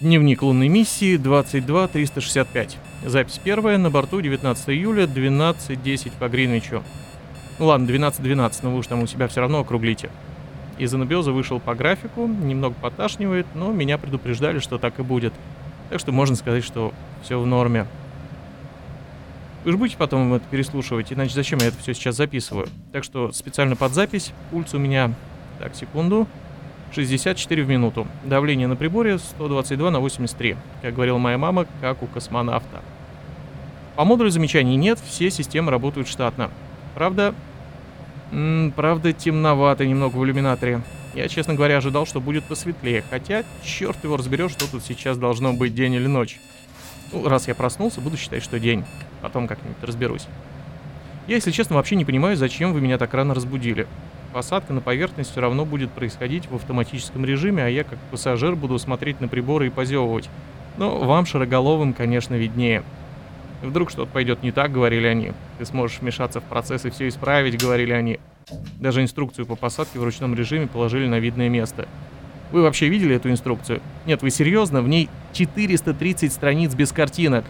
Дневник лунной миссии 22365. Запись первая, на борту 19 июля, 12.10 по Гринвичу. Ладно, 12.12, но вы уж там у себя все равно округлите. Из анабиоза вышел по графику, немного поташнивает, но меня предупреждали, что так и будет. Так что можно сказать, что все в норме. Вы же будете потом это переслушивать, иначе зачем я это все сейчас записываю? Так что специально под запись, пульс у меня, так, секунду, 64 в минуту. Давление на приборе 122 на 83, как говорила моя мама, как у космонавта. По модулю замечаний нет, все системы работают штатно. Правда, м -м, правда темновато немного в иллюминаторе. Я, честно говоря, ожидал, что будет посветлее, хотя черт его разберешь, что тут сейчас должно быть день или ночь. Ну, раз я проснулся, буду считать, что день. Потом как-нибудь разберусь. Я, если честно, вообще не понимаю, зачем вы меня так рано разбудили. Посадка на поверхность все равно будет происходить в автоматическом режиме, а я как пассажир буду смотреть на приборы и позевывать. Но вам, шароголовым, конечно, виднее. Вдруг что-то пойдет не так, говорили они. Ты сможешь вмешаться в процесс и все исправить, говорили они. Даже инструкцию по посадке в ручном режиме положили на видное место. Вы вообще видели эту инструкцию? Нет, вы серьезно? В ней 430 страниц без картинок.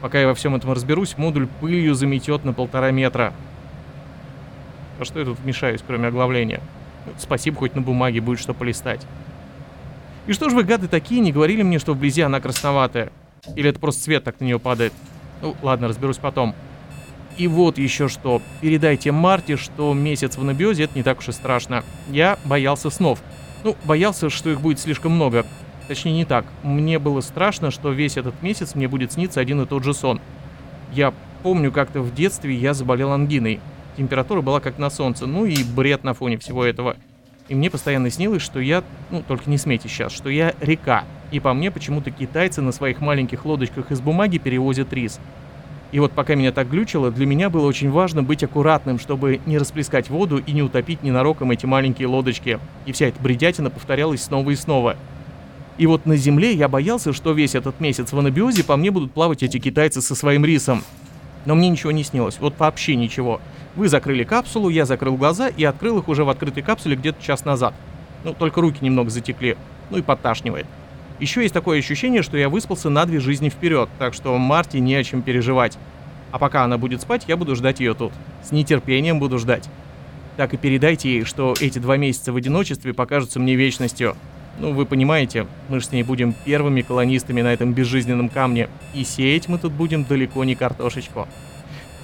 Пока я во всем этом разберусь, модуль пылью заметет на полтора метра. А что я тут вмешаюсь, кроме оглавления? Спасибо, хоть на бумаге будет что полистать. И что ж вы, гады такие, не говорили мне, что вблизи она красноватая? Или это просто цвет так на нее падает? Ну, ладно, разберусь потом. И вот еще что. Передайте Марте, что месяц в анабиозе это не так уж и страшно. Я боялся снов. Ну, боялся, что их будет слишком много. Точнее, не так. Мне было страшно, что весь этот месяц мне будет сниться один и тот же сон. Я помню, как-то в детстве я заболел ангиной. Температура была как на солнце, ну и бред на фоне всего этого. И мне постоянно снилось, что я, ну только не смейте сейчас, что я река. И по мне почему-то китайцы на своих маленьких лодочках из бумаги перевозят рис. И вот пока меня так глючило, для меня было очень важно быть аккуратным, чтобы не расплескать воду и не утопить ненароком эти маленькие лодочки. И вся эта бредятина повторялась снова и снова. И вот на Земле я боялся, что весь этот месяц в анабиозе по мне будут плавать эти китайцы со своим рисом. Но мне ничего не снилось, вот вообще ничего. Вы закрыли капсулу, я закрыл глаза и открыл их уже в открытой капсуле где-то час назад. Ну, только руки немного затекли, ну и подташнивает. Еще есть такое ощущение, что я выспался на две жизни вперед, так что Марте не о чем переживать. А пока она будет спать, я буду ждать ее тут. С нетерпением буду ждать. Так и передайте ей, что эти два месяца в одиночестве покажутся мне вечностью. Ну, вы понимаете, мы же с ней будем первыми колонистами на этом безжизненном камне, и сеять мы тут будем далеко не картошечку.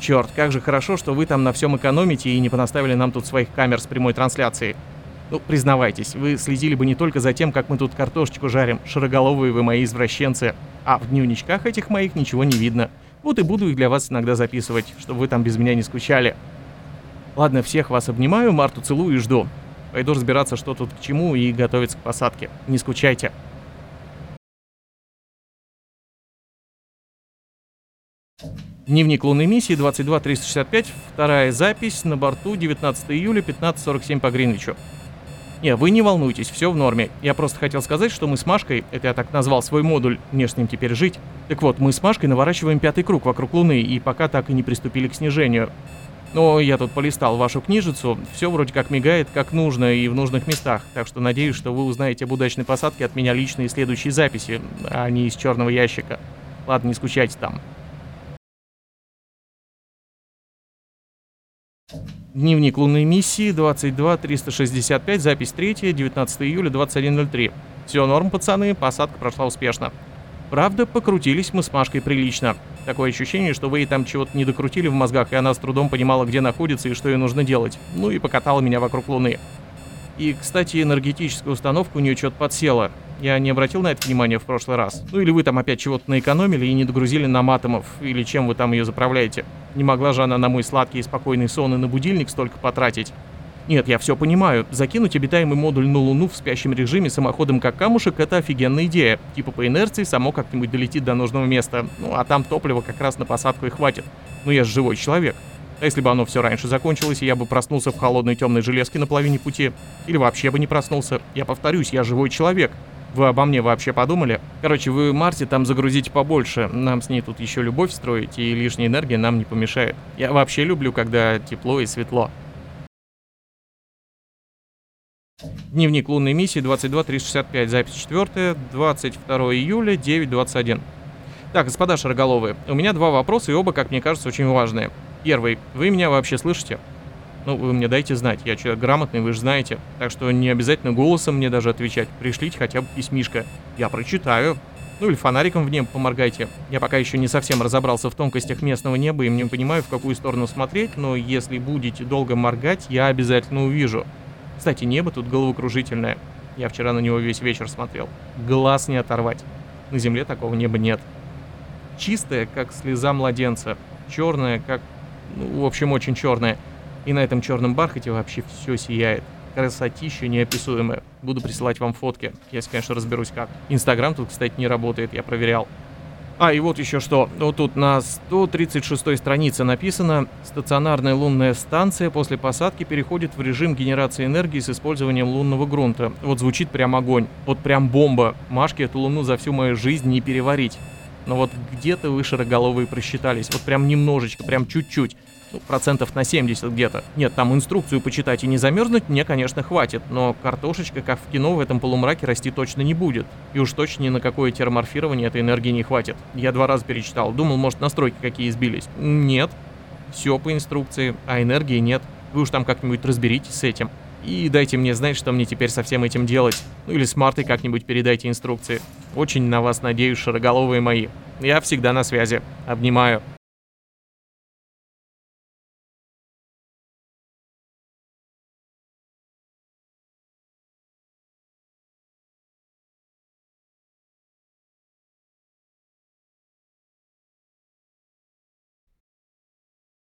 Черт, как же хорошо, что вы там на всем экономите и не понаставили нам тут своих камер с прямой трансляцией. Ну, признавайтесь, вы следили бы не только за тем, как мы тут картошечку жарим, широголовые вы мои извращенцы, а в дневничках этих моих ничего не видно. Вот и буду их для вас иногда записывать, чтобы вы там без меня не скучали. Ладно, всех вас обнимаю, Марту целую и жду. Пойду разбираться, что тут к чему и готовиться к посадке. Не скучайте. Дневник лунной миссии 22365, вторая запись на борту 19 июля 15.47 по Гринвичу. Не, вы не волнуйтесь, все в норме. Я просто хотел сказать, что мы с Машкой, это я так назвал свой модуль, мне с ним теперь жить. Так вот, мы с Машкой наворачиваем пятый круг вокруг Луны, и пока так и не приступили к снижению. Но я тут полистал вашу книжицу, все вроде как мигает как нужно и в нужных местах, так что надеюсь, что вы узнаете об удачной посадке от меня лично и следующей записи, а не из черного ящика. Ладно, не скучайте там. Дневник лунной миссии 22365, запись 3, 19 июля 21.03. Все норм, пацаны, посадка прошла успешно. Правда, покрутились мы с Машкой прилично. Такое ощущение, что вы ей там чего-то не докрутили в мозгах, и она с трудом понимала, где находится и что ей нужно делать. Ну и покатала меня вокруг Луны. И, кстати, энергетическая установка у нее что-то подсела. Я не обратил на это внимание в прошлый раз. Ну или вы там опять чего-то наэкономили и не догрузили нам атомов, или чем вы там ее заправляете. Не могла же она на мой сладкий и спокойный сон и на будильник столько потратить. Нет, я все понимаю. Закинуть обитаемый модуль на Луну в спящем режиме самоходом как камушек – это офигенная идея. Типа по инерции само как-нибудь долетит до нужного места. Ну, а там топлива как раз на посадку и хватит. Ну, я же живой человек. А если бы оно все раньше закончилось, и я бы проснулся в холодной темной железке на половине пути? Или вообще бы не проснулся? Я повторюсь, я живой человек. Вы обо мне вообще подумали? Короче, вы Марте там загрузите побольше. Нам с ней тут еще любовь строить, и лишняя энергия нам не помешает. Я вообще люблю, когда тепло и светло. Дневник лунной миссии 22365, запись 4, 22 июля, 9.21. Так, господа шароголовые, у меня два вопроса, и оба, как мне кажется, очень важные. Первый. Вы меня вообще слышите? Ну, вы мне дайте знать, я человек грамотный, вы же знаете. Так что не обязательно голосом мне даже отвечать. Пришлите хотя бы письмишко. Я прочитаю. Ну или фонариком в небо поморгайте. Я пока еще не совсем разобрался в тонкостях местного неба и не понимаю, в какую сторону смотреть, но если будете долго моргать, я обязательно увижу. Кстати, небо тут головокружительное. Я вчера на него весь вечер смотрел. Глаз не оторвать. На земле такого неба нет. Чистое, как слеза младенца. Черное, как... Ну, в общем, очень черное. И на этом черном бархате вообще все сияет. Красотища неописуемая. Буду присылать вам фотки, если, конечно, разберусь как. Инстаграм тут, кстати, не работает, я проверял. А, и вот еще что. Вот тут на 136 странице написано, стационарная лунная станция после посадки переходит в режим генерации энергии с использованием лунного грунта. Вот звучит прям огонь. Вот прям бомба. Машке эту луну за всю мою жизнь не переварить. Но вот где-то вы широголовые просчитались. Вот прям немножечко, прям чуть-чуть ну, процентов на 70 где-то. Нет, там инструкцию почитать и не замерзнуть мне, конечно, хватит, но картошечка, как в кино, в этом полумраке расти точно не будет. И уж точно ни на какое терморфирование этой энергии не хватит. Я два раза перечитал, думал, может, настройки какие сбились. Нет, все по инструкции, а энергии нет. Вы уж там как-нибудь разберитесь с этим. И дайте мне знать, что мне теперь со всем этим делать. Ну или с Мартой как-нибудь передайте инструкции. Очень на вас надеюсь, шароголовые мои. Я всегда на связи. Обнимаю.